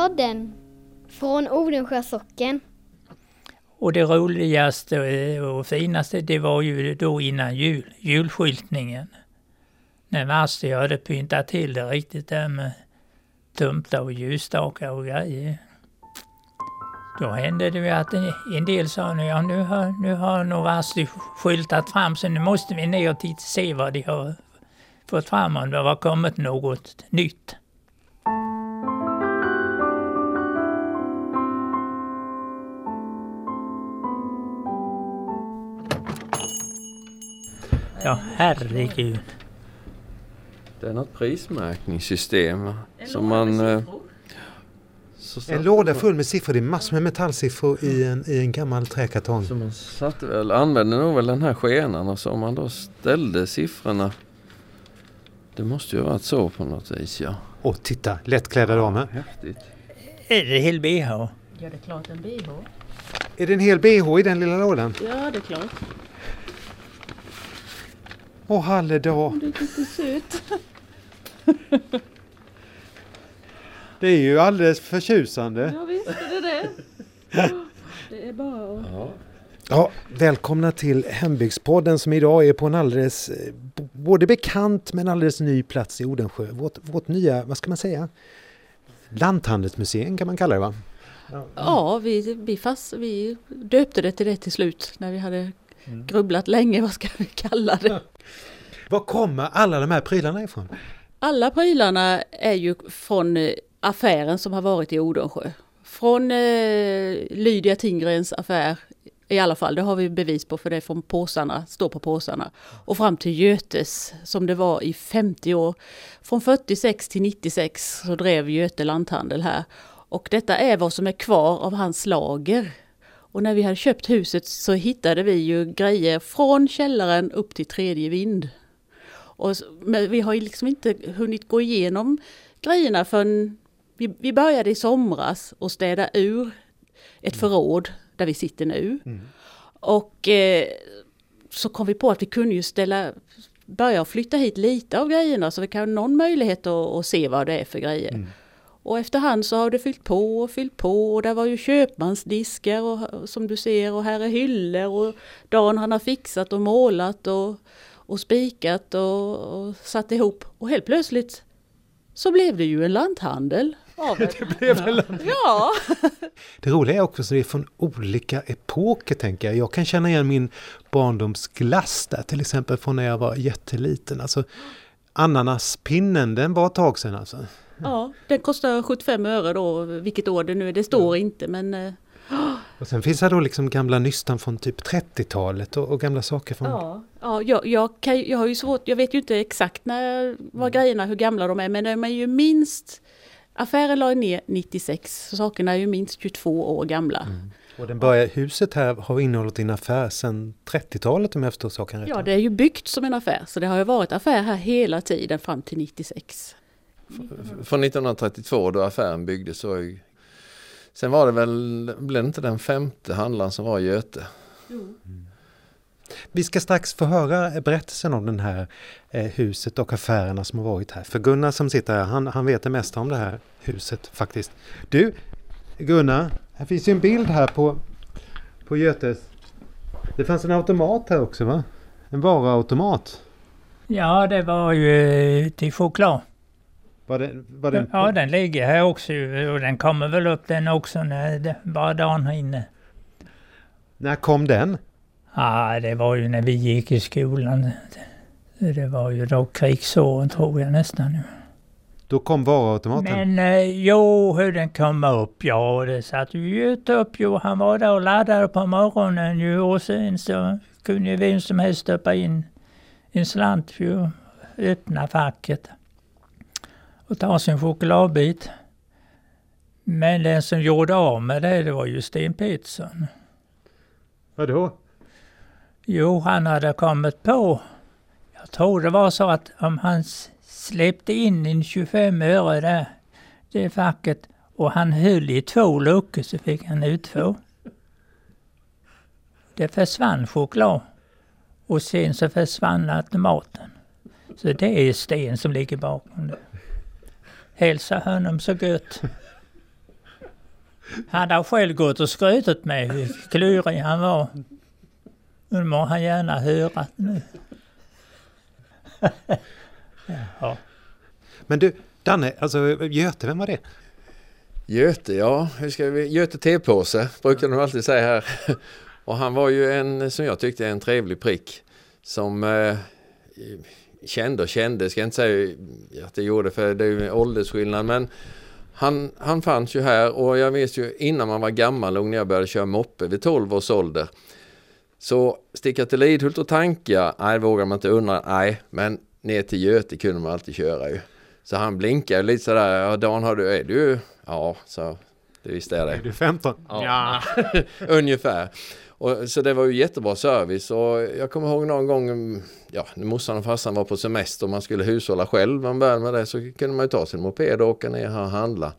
Podden från Odensjö socken. Och det roligaste eh, och finaste det var ju då innan jul, julskyltningen. När Masti hade pyntat till det riktigt där med tumtar och ljusstakar och grejer. Då hände det ju att en del sa nu, ja, nu har, nu har nog Vasti skyltat fram så nu måste vi ner och titta, se vad de har fått fram om det har kommit något nytt. Ja, herregud. Det är något prismärkningssystem som man... Eh, en låda full med siffror. Det är massor med metallsiffror i en, i en gammal träkartong. Så man satte väl, använde nog väl den här skenan och så man då ställde siffrorna. Det måste ju ha varit så på något vis ja. Och titta, lättklädda damer. Häftigt. Är det hel bh? Ja, det är klart en bh. Är det en hel bh i den lilla lådan? Ja, det är klart. Åh, halledag. Det är lite söt. Det är ju alldeles förtjusande. Ja, visst är det det. Det är bara att... Ja. Ja, välkomna till Hembygdspodden som idag är på en alldeles eh, både bekant men alldeles ny plats i Odensjö. Vårt, vårt nya, vad ska man säga, lanthandelsmuseum kan man kalla det va? Ja, vi, vi, fast, vi döpte det till det till slut när vi hade grubblat länge. Vad ska vi kalla det? Var kommer alla de här prylarna ifrån? Alla prylarna är ju från eh, affären som har varit i Odensjö. Från eh, Lydia Tingrens affär i alla fall, det har vi bevis på för det är från påsarna, står på påsarna. Och fram till Götes som det var i 50 år. Från 46 till 96 så drev Göte lanthandel här. Och detta är vad som är kvar av hans lager. Och när vi hade köpt huset så hittade vi ju grejer från källaren upp till tredje vind. Och, men vi har ju liksom inte hunnit gå igenom grejerna förrän vi, vi började i somras och städa ur ett förråd där vi sitter nu. Mm. Och eh, så kom vi på att vi kunde ju ställa, börja flytta hit lite av grejerna så vi kan ha någon möjlighet att, att se vad det är för grejer. Mm. Och efterhand så har det fyllt på och fyllt på och där var ju köpmansdiskar och, som du ser och här är hyllor och Dan han har fixat och målat och, och spikat och, och satt ihop. Och helt plötsligt så blev det ju en lanthandel. Av det blev en lanthandel. Ja! Det roliga är också att det är från olika epoker tänker jag. Jag kan känna igen min barndomsglass där till exempel från när jag var jätteliten. Alltså ananaspinnen, den var ett tag sedan alltså. Ja, den kostar 75 öre då, vilket år det nu är, det står inte men... eh, Och sen finns det då liksom gamla nystan från typ 30-talet och, och gamla saker från... Ja, ja jag, jag, kan, jag har ju svårt, jag vet ju inte exakt när, vad grejerna, hur gamla de är, men de är ju minst... Affären la ner 96, så sakerna är ju minst 22 år gamla. Och den börjar, huset här har innehållit en affär sedan 30-talet om jag förstår saken rätt. Ja, det är ju byggt som en affär, så det har ju varit affär här hela tiden fram till 96. Från 1932 då affären byggdes så var ju, Sen var det väl, blev det inte den femte handlaren som var Göte? Vi ska strax få höra berättelsen om det här eh, huset och affärerna som har varit här. För Gunnar som sitter här, han, han vet det mesta om det här huset faktiskt. Du, Gunnar, här finns ju en bild här på, på Götes. Det fanns en automat här också va? En varuautomat. Ja, det var ju till choklad. Var det, var det Ja, den ligger här också och den kommer väl upp den också när det, bara dagen inne. När kom den? Ja, det var ju när vi gick i skolan. Det, var ju då krigsåren tror jag nästan. nu. Då kom varuautomaten. Men eh, jo, hur den kom upp, ja det satt ju Göte upp ju. Han var där och laddade på morgonen ju och sen så kunde ju vem som helst stoppa in en slant ju, öppna facket och ta sin chokladbit. Men den som gjorde av med det, det var ju Sten Pettersson. Vadå? Jo, han hade kommit på, jag tror det var så att om han släppte in en 25 öre där, det facket, och han höll i två luckor så fick han ut två. Det försvann choklad. Och sen så försvann automaten. Så det är Sten som ligger bakom det. Hälsa honom så gött. Han har själv gått och skrutit med hur klurig han var. Nu må han gärna höra nu. ja. Men du, Danne, alltså Göte, vem var det? Göte, ja, hur ska vi... Göte tepåse brukar de alltid säga här. Och han var ju en, som jag tyckte, en trevlig prick. Som eh, kände och kände, ska jag inte säga att det gjorde för det är ju åldersskillnad men han, han fanns ju här och jag vet ju innan man var gammal och när jag började köra moppe vid 12 års ålder. Så sticka till Lidhult och tanka, nej vågar man inte undra, nej men ner till Göte kunde man alltid köra ju. Så han blinkade lite sådär, ja Dan har du, är du, ja så det visste jag det. Är du 15? Ja. Ungefär. Och, så det var ju jättebra service och jag kommer ihåg någon gång, ja, när morsan och farsan var på semester och man skulle hushålla själv, man började med det, så kunde man ju ta sin moped och åka ner här och handla.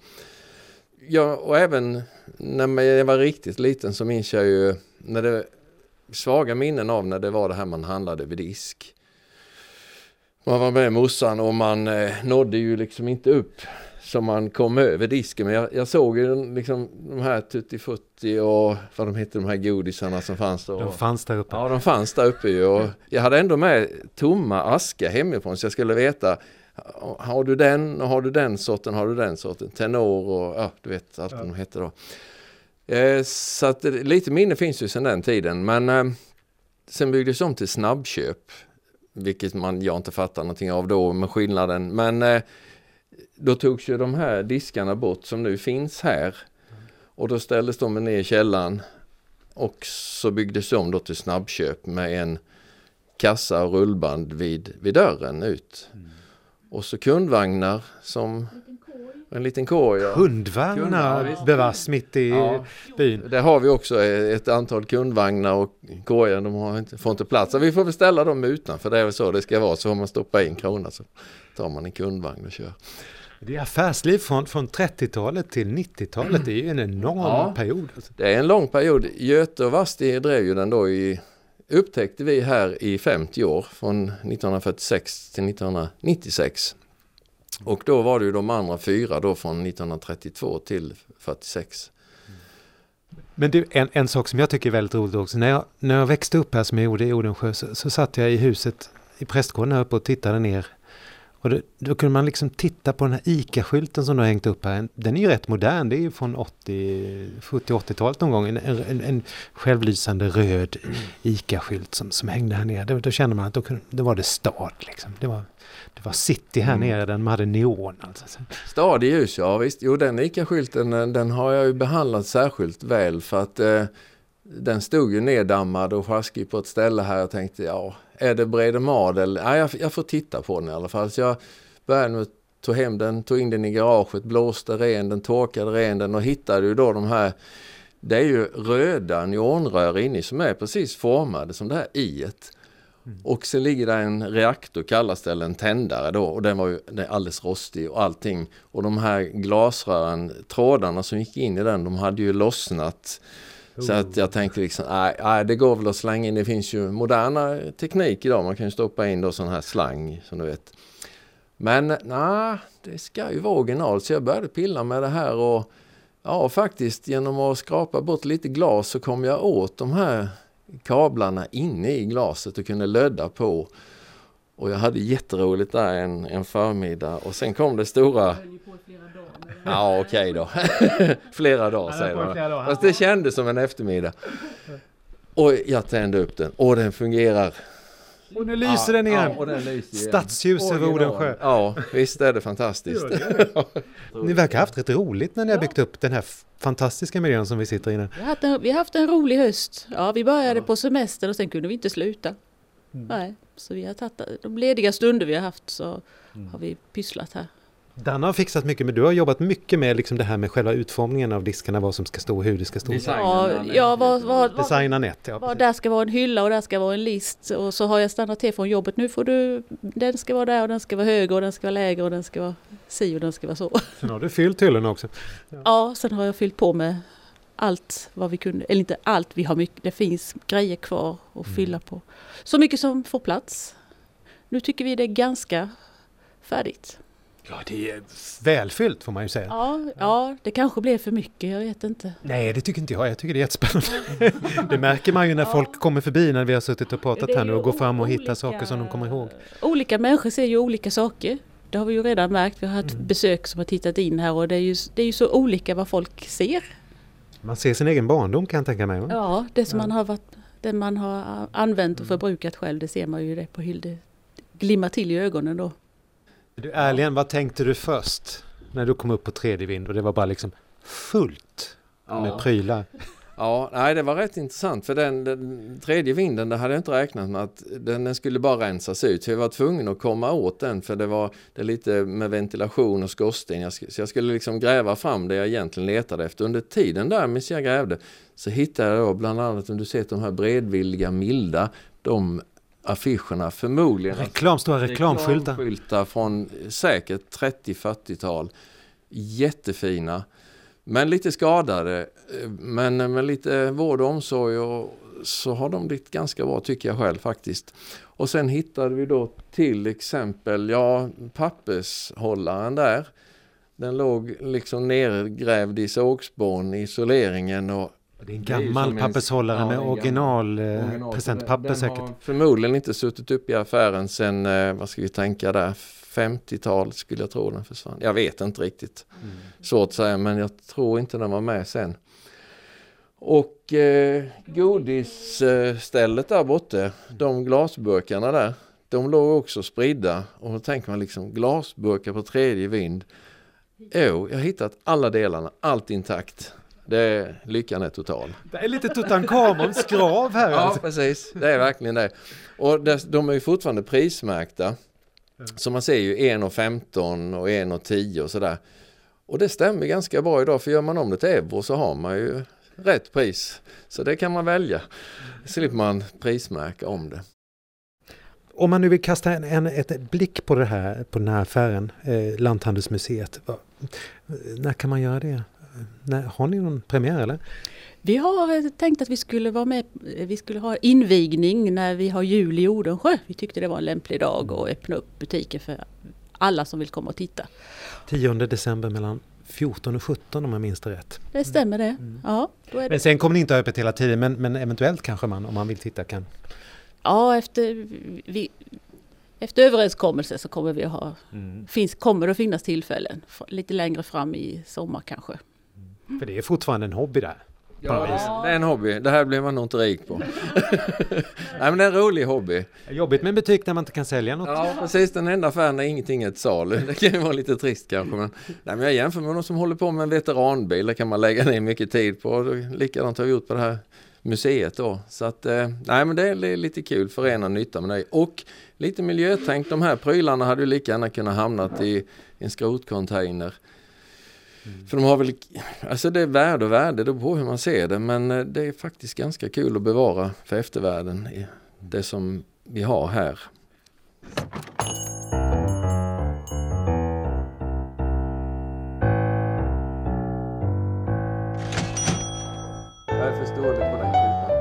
Ja, och även när jag var riktigt liten så minns jag ju när det svaga minnen av när det var det här man handlade vid disk. Man var med morsan och man eh, nådde ju liksom inte upp som man kom över disken. Men jag, jag såg ju liksom de här Tutti Frutti och vad de hette de här godisarna som fanns då. De fanns där uppe. Ja, de fanns där uppe ju. Och jag hade ändå med tomma askar hemifrån så jag skulle veta har du den och har du den sorten, har du den sorten, tenor och ja, du vet allt ja. de hette då. Eh, så att lite minne finns ju sedan den tiden men eh, sen byggdes de till snabbköp. Vilket man, jag inte fattar någonting av då med skillnaden. Men eh, då togs ju de här diskarna bort som nu finns här. Och då ställdes de ner i källaren. Och så byggdes de då till snabbköp med en kassa och rullband vid, vid dörren ut. Mm. Och så kundvagnar som en liten korg. Ja. Kundvagnar ja, bevaras mitt i ja. byn. Där har vi också ett antal kundvagnar och korgar. De har inte, får inte plats. Så vi får väl ställa dem utanför. Det är väl så det ska vara. Så får man stoppa in krona så tar man en kundvagn och kör. Det är affärsliv från, från 30-talet till 90-talet. Det är ju en enorm ja, period. Alltså. Det är en lång period. Göte och Vasti drev ju den då i upptäckte vi här i 50 år från 1946 till 1996. Och då var det ju de andra fyra då från 1932 till 46. Men du, en, en sak som jag tycker är väldigt roligt också. När jag, när jag växte upp här som jag gjorde i Odensjö så, så satt jag i huset i prästgården här uppe och tittade ner och då, då, kunde man liksom titta på den här ICA-skylten som du har hängt upp här. Den är ju rätt modern, det är ju från 70-80-talet någon gång. En, en, en självlysande röd ICA-skylt som, som hängde här nere. Då, då kände man att då, då var det stad liksom. Det var, det var city här mm. nere, den hade neon alltså. Ljus, ja visst. Jo den ICA-skylten eh, den har jag ju behandlat särskilt väl för att eh, den stod ju neddammad och sjaskig på ett ställe här. Jag tänkte ja är det Bredemad eller? Nej, jag, jag får titta på den i alla fall. Så jag började med tog hem den, tog in den i garaget, blåste ren den, torkade ren den och hittade ju då de här det är ju röda neonrör inne som är precis formade som det här i. Mm. Och sen ligger det en reaktor kallas det, eller en tändare då och den var ju den alldeles rostig och allting. Och de här glasrören, trådarna som gick in i den, de hade ju lossnat så att jag tänkte liksom, nej, nej, det går väl att slänga in. Det finns ju moderna teknik idag. Man kan ju stoppa in då sån här slang som du vet. Men nej, det ska ju vara original. Så jag började pilla med det här och ja, faktiskt genom att skrapa bort lite glas så kom jag åt de här kablarna inne i glaset och kunde lödda på. Och jag hade jätteroligt där en, en förmiddag och sen kom det stora Ja okej okay då. flera dagar säger de. Fast det kändes som en eftermiddag. Och jag tände upp den och den fungerar. Och nu lyser ja, den igen. Ja, den lyser Stadsljus över Odensjö. Ja, visst är det fantastiskt. ni verkar ha haft rätt roligt när ni har byggt upp den här fantastiska miljön som vi sitter i nu. Vi har haft en, vi har haft en rolig höst. Ja, vi började på semester och sen kunde vi inte sluta. Mm. Nej, så vi har tagit de lediga stunder vi har haft så mm. har vi pysslat här. Danne har fixat mycket, men du har jobbat mycket med liksom det här med själva utformningen av diskarna, vad som ska stå och hur det ska stå. Ja, ja vad, vad, Designa nät, ja. Vad, där ska vara en hylla och där ska vara en list. Och så har jag stannat till från jobbet. Nu får du, den ska vara där och den ska vara högre och den ska vara lägre och den ska vara si och den ska vara så. Sen har du fyllt hyllorna också. Ja. ja, sen har jag fyllt på med allt vad vi kunde, eller inte allt, vi har mycket, det finns grejer kvar att mm. fylla på. Så mycket som får plats. Nu tycker vi det är ganska färdigt. Ja, det är välfyllt får man ju säga. Ja, ja, det kanske blev för mycket, jag vet inte. Nej, det tycker inte jag. Jag tycker det är jättespännande. det märker man ju när folk kommer förbi när vi har suttit och pratat Det är här nu och går fram och olika- hittar saker som de kommer ihåg. Olika människor ser ju olika saker. Det har vi ju redan märkt. Vi har haft Mm. besök som har tittat in här och det är ju, det är ju så olika vad folk ser. Man ser sin egen barndom kan jag tänka mig. va? Ja, det som Ja. man har varit, det man har använt och förbrukat själv, det ser man ju det på Hilde. Glimmar till i ögonen då. Du Erlien, vad tänkte du först när du kom upp på tredje vind och det var bara liksom fullt med prylar? Ja, nej, det var rätt intressant för den, den tredje vinden, det hade jag inte räknat med att den, den skulle bara rensas ut. Så jag var tvungen att komma åt den för det var det lite med ventilation och skorsten. Jag, så jag skulle liksom gräva fram det jag egentligen letade efter. Under tiden där medan jag grävde så hittade jag då bland annat, om du sett de här bredvilliga milda, de affischerna förmodligen. Reklam, stora reklamskyltar. Reklamskyltar från säkert 30-40-tal. Jättefina. Men lite skadade. Men med lite vård och omsorg och så har de blivit ganska bra tycker jag själv faktiskt. Och sen hittade vi då till exempel, ja pappershållaren där. Den låg liksom nergrävd i sågspån i isoleringen och Det är en Det är gammal en- pappershållare ja, med en original, eh, Original. presentpapper säkert. har förmodligen inte suttit upp i affären sen, eh, vad ska vi tänka där, 50-tal skulle jag tro den försvann. Jag vet inte riktigt. Mm. Svårt att säga men jag tror inte den var med sen. Och eh, godisstället där borta, de glasburkarna där, de låg också spridda. Och då tänker man liksom glasburkar på tredje vind. Jo, jag har hittat alla delarna, allt intakt. Det är, lyckan är total. Det är lite Tutankhamons grav här. Ja, alltså. precis. Det är verkligen det. Och de är ju fortfarande prismärkta. Så man ser ju 1,15 och 1,10 och sådär. Och det stämmer ganska bra idag för gör man om det till euro så har man ju rätt pris. Så det kan man välja. Slipper man prismärka om det. Om man nu vill kasta en, en ett blick på, det här, på den här affären, eh, Lanthandelsmuseet. när kan man göra det? När, har ni någon premiär eller? Vi har eh, tänkt att vi skulle vara med, eh, vi skulle ha invigning när vi har jul i Odensjö. Vi tyckte det var en lämplig dag att öppna upp butiken för alla som vill komma och titta. 10 december mellan 14 och 17 om jag minns det rätt. Det stämmer det. Ja, då är det. Men sen kommer ni inte ha öppet hela tiden men, men eventuellt kanske man om man vill titta kan. Ja, efter, vi, efter överenskommelse så kommer vi att ha, finns, kommer det att finnas tillfällen lite längre fram i sommar kanske. För det är fortfarande en hobby där. Ja, det är en hobby. Det här blir man nog inte rik på. Nej men det är en rolig hobby. Jobbigt med en butik där man inte kan sälja något. Ja precis, den enda affären är ingenting ett salu. Det kan ju vara lite trist kanske. Men, nej, men jag jämför med de som håller på med en veteranbil. Det kan man lägga ner mycket tid på. Likadant har vi gjort på det här museet då. Så att, eh, nej men det är li- lite kul, förena nytta med det. Och lite miljötänk. De här prylarna hade ju lika gärna kunnat hamnat i en skrotcontainer. För de har väl, alltså det är värde och värde, det beror på hur man ser det. Men eh, det är faktiskt ganska kul att bevara för eftervärlden. Det som vi har här. Jag är för stor på den kupan.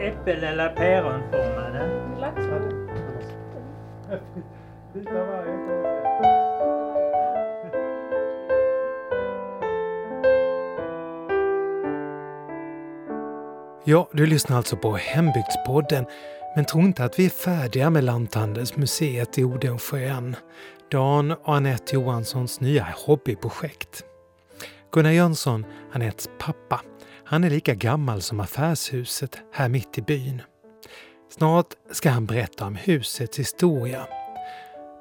Äppel eller päronformade. Ja, du lyssnar alltså på Hembygdspodden. Men tro inte att vi är färdiga med Lanthandelsmuseet i Odensjö än. Dan och Anette Johanssons nya hobbyprojekt. Gunnar Jönsson, Anettes pappa, han är lika gammal som affärshuset här mitt i byn. Snart ska han berätta om husets historia.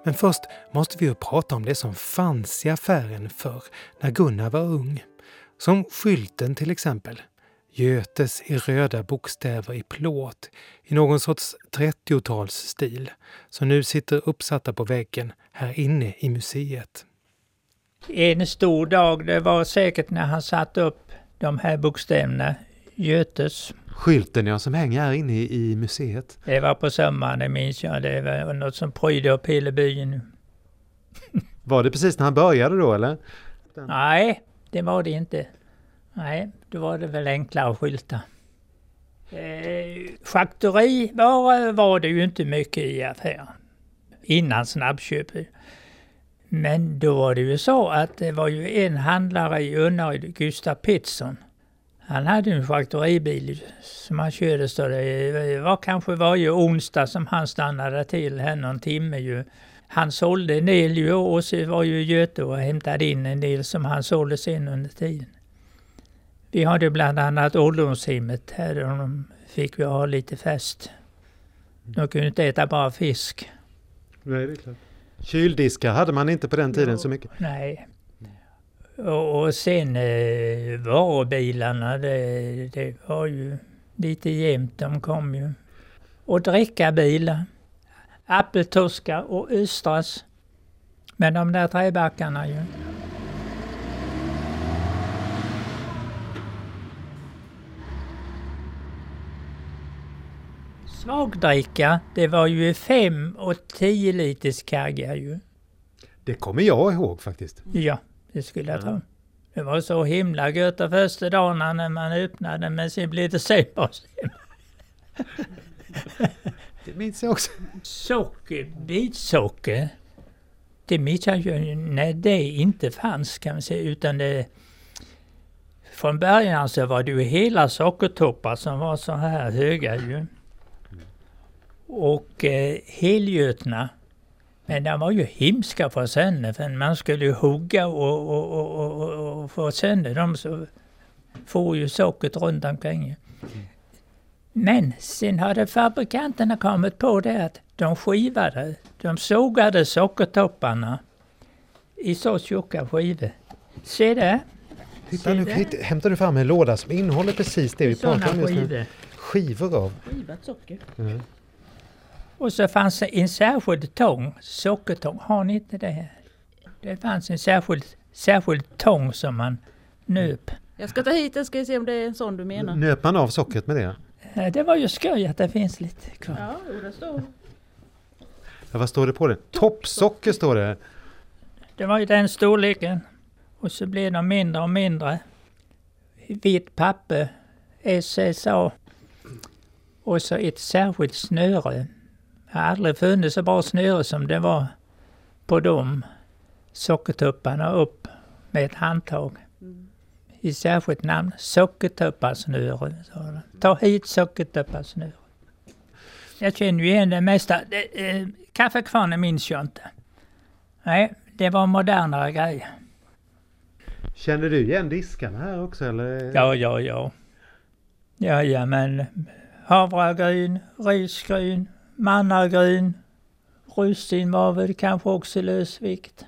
Men först måste vi ju prata om det som fanns i affären förr när Gunnar var ung. Som skylten till exempel. Götes i röda bokstäver i plåt i någon sorts 30-talsstil som nu sitter uppsatta på väggen här inne i museet. En stor dag, det var säkert när han satte upp de här bokstäverna. Götes. Skylten ja, som hänger här inne i, i museet. Det var på sommaren, det minns jag. Det var något som prydde upp hela byn. Var det precis när han började då eller? Nej, det var det inte. Nej, då var det väl enklare skyltar. Eh, Schakteri var, var det ju inte mycket i affären. innan snabbköp. Men då var det ju så att det var ju en handlare i Unnaryd, Gustav Pettersson. Han hade en charkuteribil som han körde så det var kanske varje onsdag som han stannade till här någon timme ju. Han sålde en del ju och så var ju Göte och hämtade in en del som han sålde sen under tiden. Vi hade bland annat ålderdomshemmet här och de fick vi ha lite fest. De kunde inte äta bara fisk. Nej, det är klart. Kyldiskar hade man inte på den tiden så mycket. Nej. Och, och sen eh, varubilarna, det, det var ju lite jämnt. De kom ju. Och drickabilar. Appeltoska och Östras. Men de där träbackarna ju. Svagdricka, det var ju fem och tio liters kaggar ju. Det kommer jag ihåg faktiskt. Ja, det skulle jag tro. Det var så himla gött de första dagarna när man öppnade men sen blev det sämre och sämre. Det minns jag också. Socker, bitsocker. Det minns jag ju när det inte fanns kan man säga utan det från början så var det ju hela sockertoppar som var så här höga ju. Och eh, helgötna. Men de var ju hemska för sönder för man skulle ju hugga och, och, och, och, och få sönder dem så får ju sockret runt omkring. Men sen hade fabrikanterna kommit på det att de skivade, de sågade sockertopparna i så tjocka skivor. Se där, Titta nu hämtar du fram en låda som innehåller precis det vi sådana pratar om just nu. skivor. Av. Skivat socker. Och så fanns det en särskild tång, sockertång. Har ni inte det här? Det fanns en särskild, särskild tång som man nöp. Jag ska ta hit den ska vi se om det är en sån du menar. Nöp man av sockret med det? Eh, Det var ju skoj att det finns lite kvar. Ja, det står. Ja, vad står det på det? Toppsocker står det. Det var ju den storleken. Och så blev de mindre och mindre. Vitt papper, SSA. Och så ett särskilt snöre. Jag har aldrig funnit så bra snöre som det var på de sockertupparna upp med ett handtag. I särskilt namn, sockertupparsnöre. Ta hit sockertupparsnöre. Jag känner ju igen det mesta. Det, eh, kaffekvarnen minns jag inte. Nej, det var modernare grejer. Känner du igen diskarna här också eller? Ja, ja, ja. Ja, ja, men havregryn, risgryn, mannagryn, russin var väl kanske också lösvikt.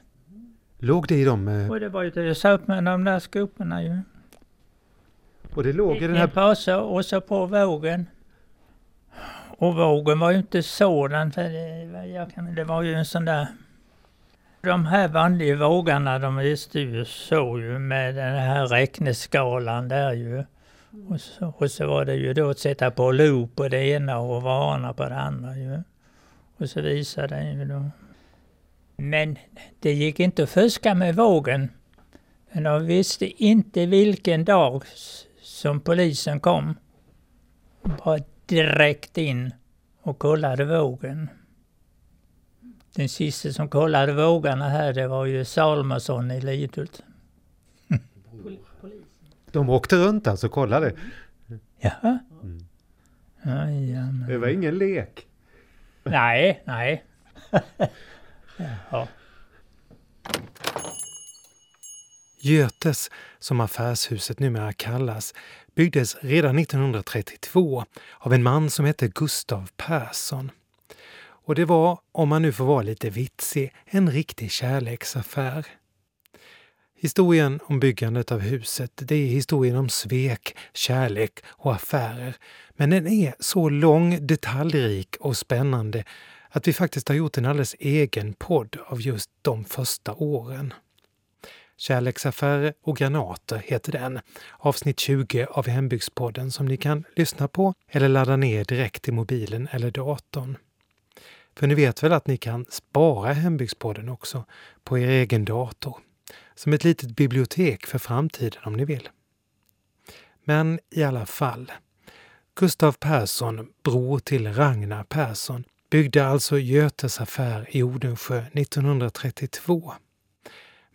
Låg det i dem? eh, Och det var ju det jag sa upp med de där skoporna ju. Och det låg i den En här... påse och så på vågen. Och vågen var ju inte sådan, för det, jag kan, det var ju en sån där... De här vanliga vågarna de visste ju så ju med den här räkneskalan där ju. Och så, och så var det ju då att sätta på loop på det ena och varna på det andra ju. Och så visade den ju då. Men det gick inte att fuska med vågen. Men de visste inte vilken dag som polisen kom. Bara direkt in och kollade vågen. Den sista som kollade vågarna här det var ju Salmason i Lidhult. De åkte runt alltså och kollade. Jaha? Jajamän. Det var ingen lek. Nej, nej. Jaha. Götes, som affärshuset numera kallas, byggdes redan 1932 av en man som hette Gustav Persson. Och det var, om man nu får vara lite vitsig, en riktig kärleksaffär. Historien om byggandet av huset, det är historien om svek, kärlek och affärer. Men den är så lång, detaljrik och spännande att vi faktiskt har gjort en alldeles egen podd av just de första åren. Kärleksaffärer och granater heter den. Avsnitt 20 av Hembygdspodden som ni kan lyssna på eller ladda ner direkt i mobilen eller datorn. För ni vet väl att ni kan spara Hembygdspodden också på er egen dator. Som ett litet bibliotek för framtiden om ni vill. Men i alla fall. Gustav Persson, bror till Ragnar Persson, byggde alltså Götes affär i Odensjö 1932.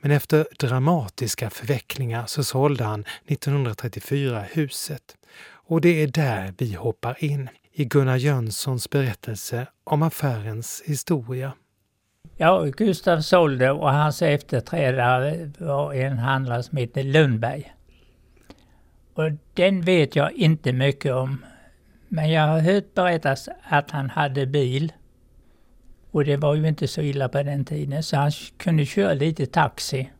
Men efter dramatiska förvecklingar så sålde han 1934 huset. Och det är där vi hoppar in i Gunnar Jönssons berättelse om affärens historia. Ja, Gustav sålde och hans efterträdare var en handlare som hette Lundberg. Och den vet jag inte mycket om. Men jag har hört berättas att han hade bil. Och det var ju inte så illa på den tiden, så han kunde köra lite taxi.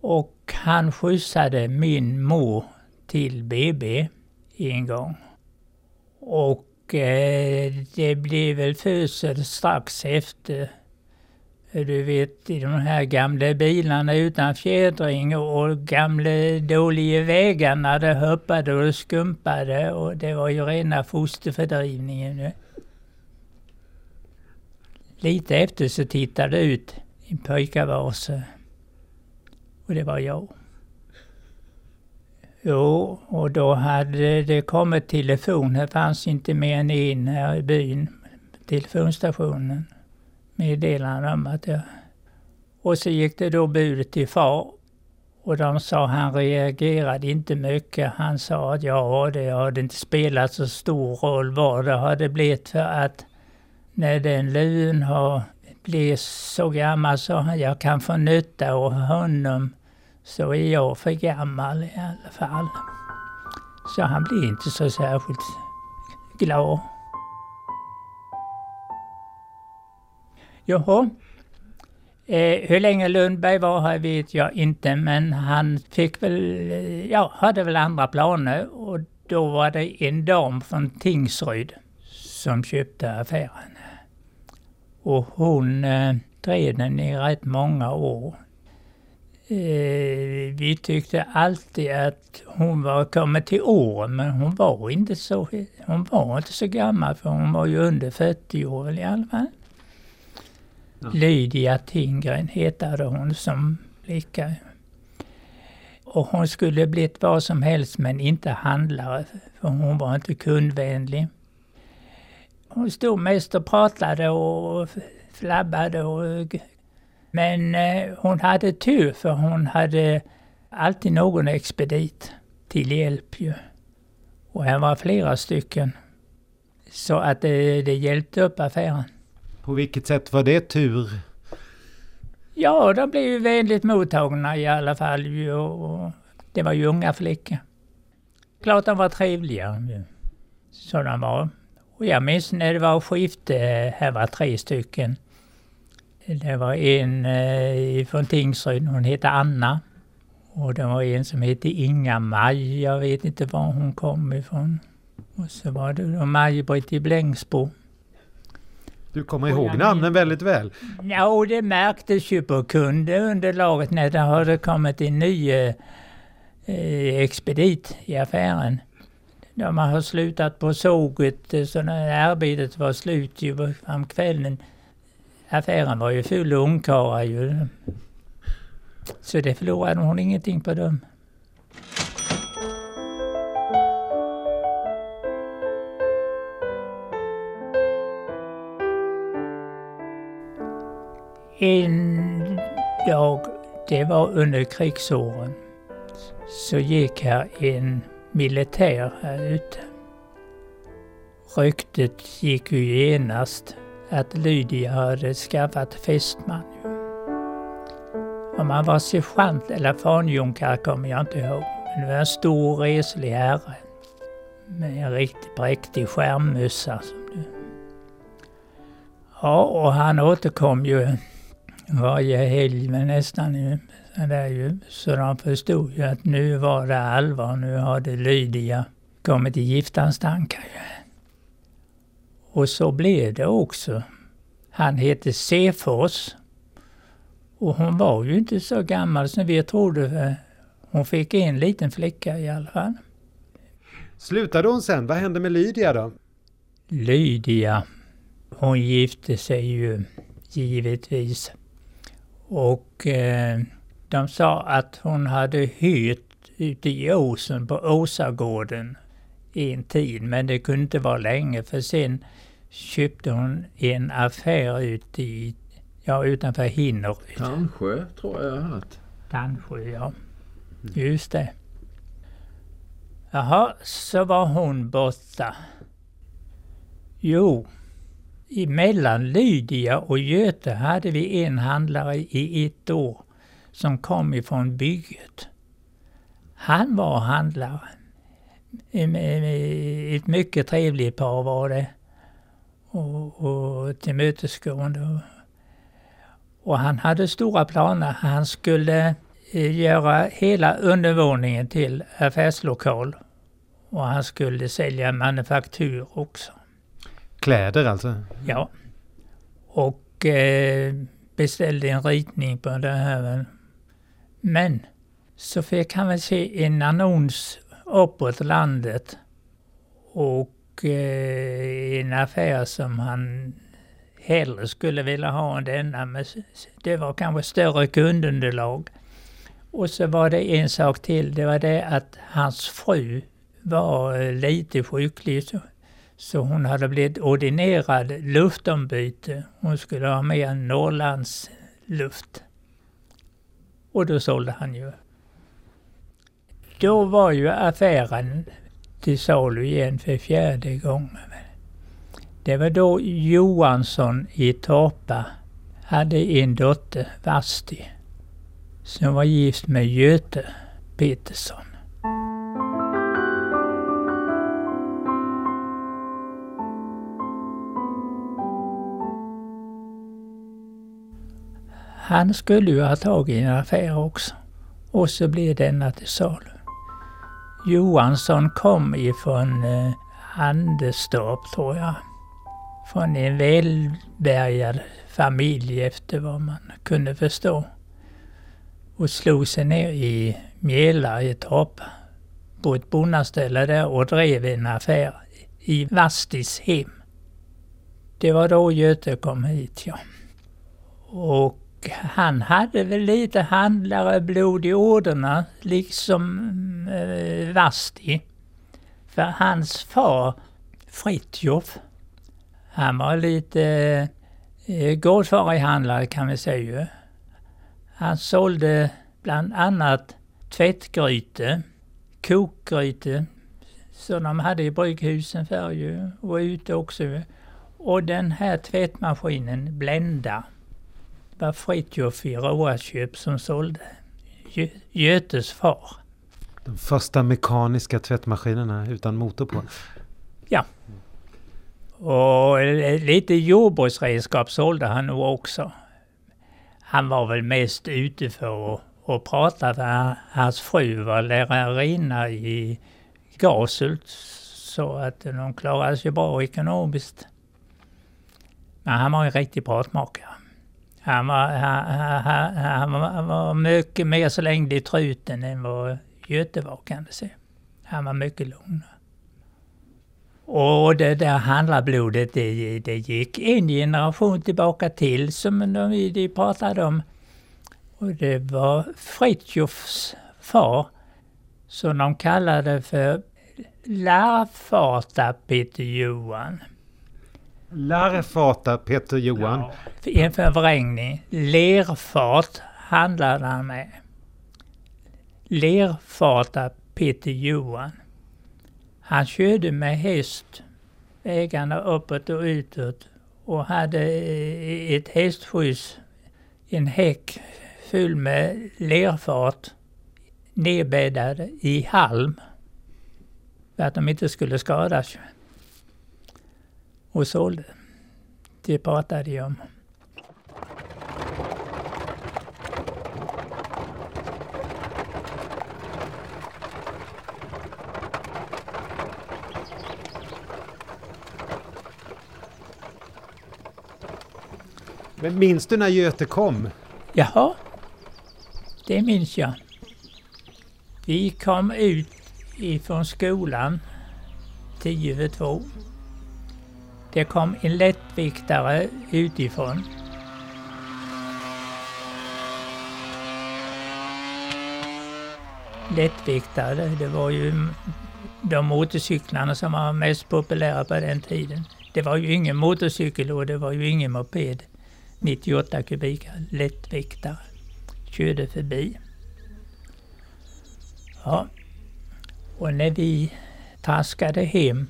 Och han skjutsade min mor till BB en gång. Och eh, det blev väl födsel strax efter Eh, du vet, i de här gamla bilarna utan fjädring och gamla dåliga vägarna, det hoppade och skumpade och det var ju rena fosterfördrivningen. Lite efter så tittade det ut en pojkavase. Och det var jag. Jo, och då hade det kommit telefon. Det fanns inte mer än en här i byn. Telefonstationen meddelande om att jag... Och så gick det då budet till far. Och de sa han reagerade inte mycket. Han sa att ja, det hade inte spelat så stor roll vad det hade blivit för att när den lun har blivit så gammal så han jag kan få nytta av honom så är jag för gammal i alla fall. Så han blev inte så särskilt glad. Jaha. Eh, hur länge Lundberg var här vet jag inte, men han fick väl, eh, ja, hade väl andra planer och då var det en dam från Tingsryd som köpte affären. Och hon eh, drev den i rätt många år. Eh, vi tyckte alltid att hon var kommit till år, men hon var inte så, hon var inte så gammal för hon var ju under 40 år i alla fall. Lydia Tingren heter hon som flicka. Och hon skulle blivit vad som helst men inte handlare, för hon var inte kundvänlig. Hon stod mest och pratade och flabbade och... Men eh, hon hade tur för hon hade alltid någon expedit till hjälp ju. Och här var flera stycken. Så att det, det hjälpte upp affären. På vilket sätt var det tur? Ja, de blev ju vänligt mottagna i alla fall. Och det var ju unga flickor. Klart de var trevliga. Så de var. Och jag minns när det var skifte, eh, här var tre stycken. Det var en eh, från Tingsryd, hon hette Anna. Och det var en som hette Inga-Maj, jag vet inte var hon kom ifrån. Och så var det Maj-Britt i Blängsbo. Du kommer ihåg namnen väldigt väl. Ja, och det märktes ju på kundunderlaget när det hade kommit en ny eh, expedit i affären. De har slutat på såget, eh, så när arbetet var slut ju fram kvällen. Affären var ju full ungkarlar ju. Så det förlorade hon ingenting på dem. En dag, det var under krigsåren, så gick här en militär här ute. Ryktet gick ju genast att Lydia hade skaffat fästman. Om han var sergeant eller fanjunkare kommer jag inte ihåg. Men det var en stor reslig herre med en riktigt präktig skärmmössa. Ja, och han återkom ju varje helg men nästan ju. Där ju. Så de förstod ju att nu var det allvar. Nu hade Lydia kommit i giftans tankar. Och så blev det också. Han hette Sefors. Och hon var ju inte så gammal som vi trodde. Hon fick en liten flicka i alla fall. Slutade hon sen? Vad hände med Lydia då? Lydia, hon gifte sig ju givetvis och eh, de sa att hon hade hyrt ute i åsen på Åsagården en tid, men det kunde inte vara länge för sen köpte hon en affär ute i, ja utanför Hinneryd. Tandsjö tror jag jag har hört. Tandsjö, ja. Just det. Jaha, så var hon borta. Jo, mellan Lydia och Göte hade vi en handlare i ett år som kom ifrån bygget. Han var handlare. Ett mycket trevligt par var det. Och, och tillmötesgående. Och han hade stora planer. Han skulle eh, göra hela undervåningen till affärslokal. Och han skulle sälja manufaktur också. Kläder alltså? Ja. Och eh, beställde en ritning på det här. Men så fick han väl se en annons uppåt landet och eh, en affär som han hellre skulle vilja ha än denna. Men det var kanske större kundunderlag. Och så var det en sak till. Det var det att hans fru var eh, lite sjuklig. Så hon hade blivit ordinerad luftombyte. Hon skulle ha mer Norrlands luft. Och då sålde han ju. Då var ju affären till salu igen för fjärde gången. Det var då Johansson i Torpa hade en dotter, Vasti, som var gift med Göte Petersson. Han skulle ju ha tagit en affär också. Och så blev denna till salu. Johansson kom ifrån eh, Andestorp tror jag. Från en välbärgad familj efter vad man kunde förstå. Och slog sig ner i Mjäla i Torpa. På ett bondaställe där och drev en affär i Vastis hem. Det var då Göte kom hit ja. Och han hade väl lite handlareblod i ådrorna, liksom eh, Vasti. För hans far, Fritjof, han var lite eh, gårdfarihandlare kan vi säga. Han sålde bland annat tvättgryte, kokgryte, som de hade i brygghusen förr ju, och ute också. Och den här tvättmaskinen, Blenda, var Fritiof i Råaköp som sålde. Götes far. De första mekaniska tvättmaskinerna utan motor på. Ja. Och lite jordbruksredskap sålde han nog också. Han var väl mest ute för att, att prata. För hans fru var lärarinna i Gasult. Så att de klarade sig bra ekonomiskt. Men han var en riktig pratmakare. Han var, han, han, han, var, mycket mer slängd i truten än vad Göte var kan du säga. Han var mycket lugn. Och det där handlarblodet det, det gick en generation tillbaka till som de, de pratade om. Och det var Fritjofs far som de kallade för Larvfarta Peter Johan. Larvfata Peter Johan. Ja, en förvrängning. Lerfat handlade han med. Lerfata Peter Johan. Han körde med häst vägarna uppåt och utåt och hade eh, ett hästskjuts, en häck full med lerfat nedbäddad i halm för att de inte skulle skadas och sålde. Det pratade jag om. Men minns du när Göte kom? Jaha, det minns jag. Vi kom ut ifrån skolan tio över två. Det kom en lättviktare utifrån. Lättviktare, det var ju de motorcyklarna som var mest populära på den tiden. Det var ju ingen motorcykel och det var ju ingen moped. 98 kubikar lättviktare körde förbi. Ja, och när vi traskade hem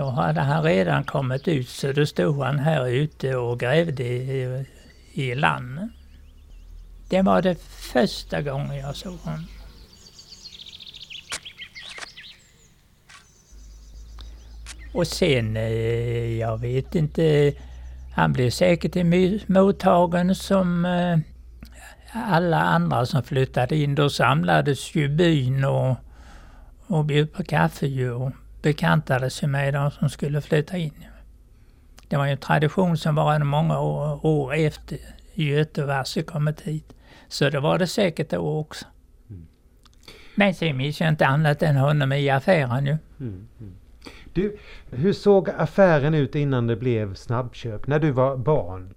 då hade han redan kommit ut så då stod han här ute och grävde i, i land. Det var det första gången jag såg honom. Och sen, eh, jag vet inte, han blev säkert mottagen som eh, alla andra som flyttade in. Då samlades ju byn och, och bjöd på kaffe och bekantade sig med de som skulle flytta in. Det var ju en tradition som varade många år, år efter Göte och Vasse kommit hit. Så det var det säkert då också. Mm. Men sen minns jag inte annat än honom i affären ju. Mm, mm. Du, hur såg affären ut innan det blev snabbköp, när du var barn?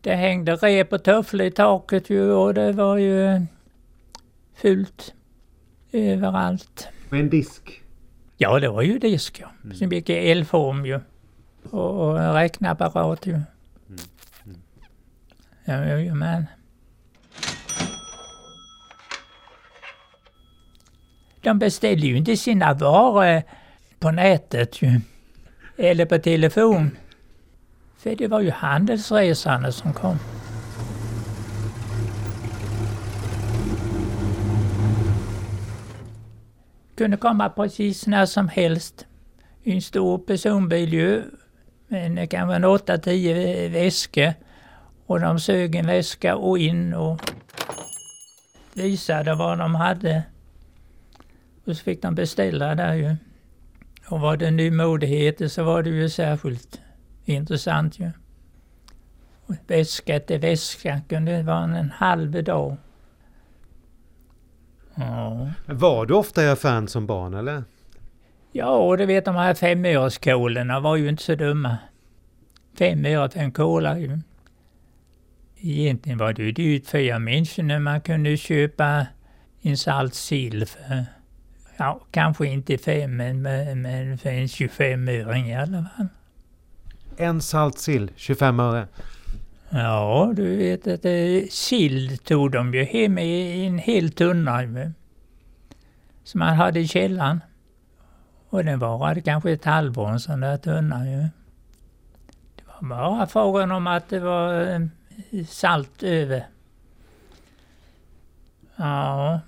Det hängde rep och tofflor i taket ju och det var ju fullt överallt. Med en disk? Ja, det var ju disk ja. Mm. Som gick i elform ju. Och, och räknapparat ju. Mm. Mm. Ja, ja, men. De beställde ju inte sina varor på nätet ju. Eller på telefon. För det var ju handelsresande som kom. Kunde komma precis när som helst. I en stor personbil ju. Men kanske en 8-10 väskor. Och de sög en väska och in och visade vad de hade. Och så fick de beställa där ju. Och var det nymodigheter så var det ju särskilt intressant ju. Och väska till väska kunde vara en halv dag. Ja. Var du ofta i affären som barn eller? Ja, och du vet de här femöreskolorna var ju inte så dumma. Fem öre för en cola ju. Egentligen var det ju dyrt för jag minns när man kunde köpa en salt sill för Ja, kanske inte fem, men, men för en 25-öring i alla fall. En salt sill, 25 öre? Ja, du vet att eh, sill tog de ju hem i en hel tunna som man hade i källaren. Och den varade kanske ett halvår, en sån där tunna ju. Det var bara frågan om att det var eh, salt över. Ja,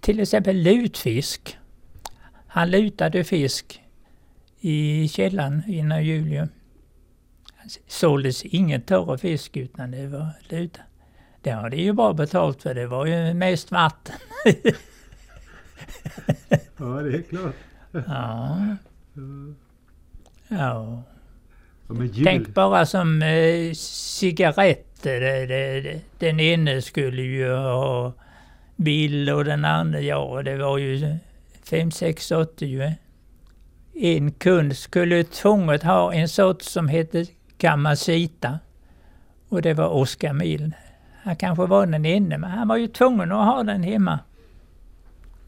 till exempel lutfisk. Han lutade fisk i källaren innan jul. ju. Såldes ingen torr fisk utan det var luta. Det har det ju bra betalt för det var ju mest vatten. ja, det är klart. ja. Ja. Tänk bara som eh, cigaretter. Det, det, den ene skulle ju ha bil och den andra, ja det var ju fem, sex sorter ju. En kund skulle tvunget ha en sort som hette Kamasita. Och det var Oskar Mild. Han kanske var den enda, men han var ju tvungen att ha den hemma.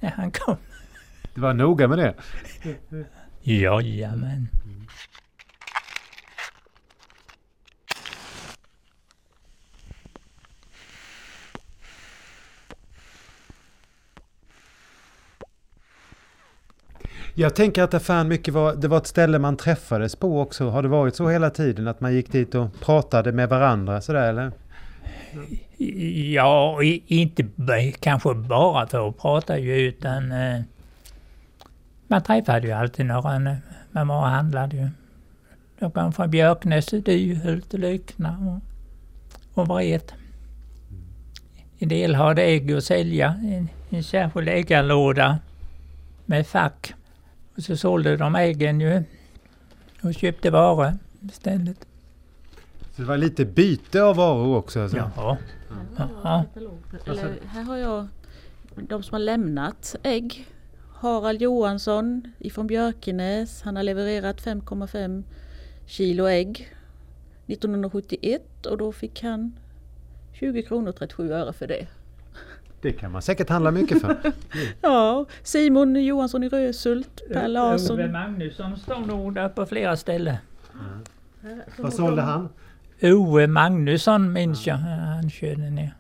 När han kom. Det var noga med det? Jajamän. Jag tänker att affären mycket var, det var ett ställe man träffades på också. Har det varit så hela tiden att man gick dit och pratade med varandra sådär eller? Ja, inte kanske bara för att prata ju utan eh, man träffade ju alltid några när man var och handlade ju. De kom från Björknäs, Dyhult, Lyckna och, och Vret. En del hade ägg att sälja, en, en särskild äggarlåda med fack. Och så sålde de äggen ju och köpte varor istället. Så det var lite byte av varor också? Alltså. Ja. ja. Eller, här har jag de som har lämnat ägg. Harald Johansson ifrån Björkenäs. Han har levererat 5,5 kilo ägg 1971 och då fick han 20 kronor och 37 öre för det. Det kan man säkert handla mycket för. ja, Simon Johansson i Röshult, Per Larsson. Ove Magnusson står nog där på flera ställen. Vad sålde han? Ove Magnusson minns jag, han körde ner.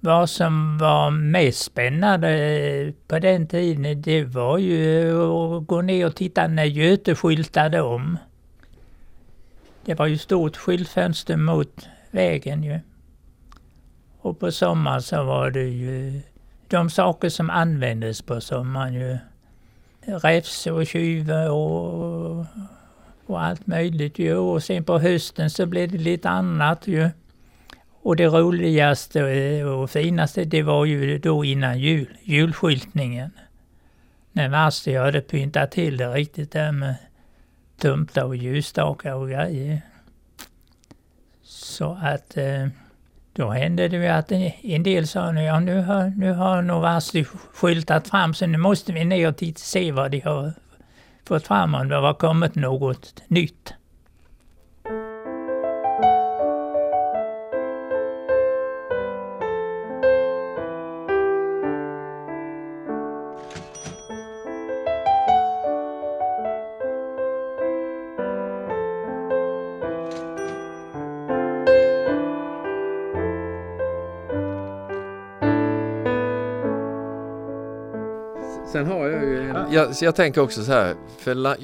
Vad som var mest spännande på den tiden, det var ju att gå ner och titta när Göte skyltade om. Det var ju stort skyltfönster mot vägen ju. Och på sommaren så var det ju de saker som användes på sommaren ju. Räfs och tjuve och, och allt möjligt ju. Och sen på hösten så blev det lite annat ju. Och det roligaste och finaste det var ju då innan jul, julskyltningen. När Masti hade pyntat till det riktigt där med tumlar och ljusstakar och grejer. Så att eh, då hände det ju att en del sa nu, ja nu har, nu har nog Vasti skyltat fram så nu måste vi ner och titta, se vad de har fått fram om det har kommit något nytt. Jag jag, tänker också så här, för la,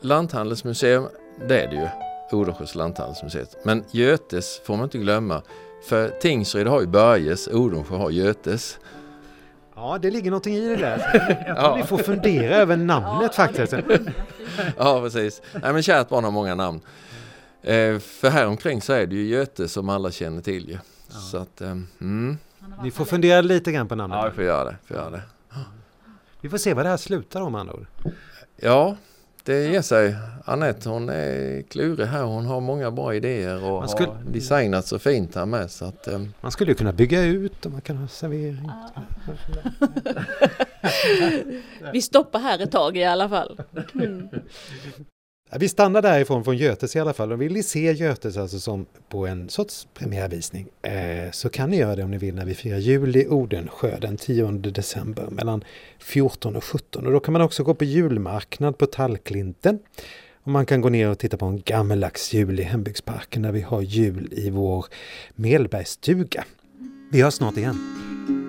Lanthandelsmuseum, det är det ju, Odensjös lanthandelsmuseet. Men Götes får man inte glömma, för Tingsryd har ju Börjes, Odensjö har Götes. Ja, det ligger någonting i det där. Jag tror Ja. ni får fundera över namnet faktiskt. Ja, precis. Nej, men kärt barn har många namn. Eh, för här omkring så är det ju Göte som alla känner till ju. Så att, eh, mm. Ni får fundera lite grann på Ja, namnet. vi får göra det. Får göra det. Vi får se vad det här slutar om andra ord. Ja, det ger sig. Anette hon är klurig här. Hon har många bra idéer och Man skulle- har designat så fint här med. Så att, eh, Man skulle ju kunna bygga ut och man kan ha servering. Vi stoppar här ett tag i alla fall. Mm. Vi stannar därifrån från Götes i alla fall. Och vill ni se Götes alltså som på en sorts premiärvisning eh, så kan ni göra det om ni vill när vi firar jul i Odensjö den 10 december mellan 14 och 17. Och då kan man också gå på julmarknad på Tallklinten. Och man kan gå ner och titta på en gammeldags jul i hembygdsparken där vi har jul i vår Melbergsstuga. Vi hörs snart igen.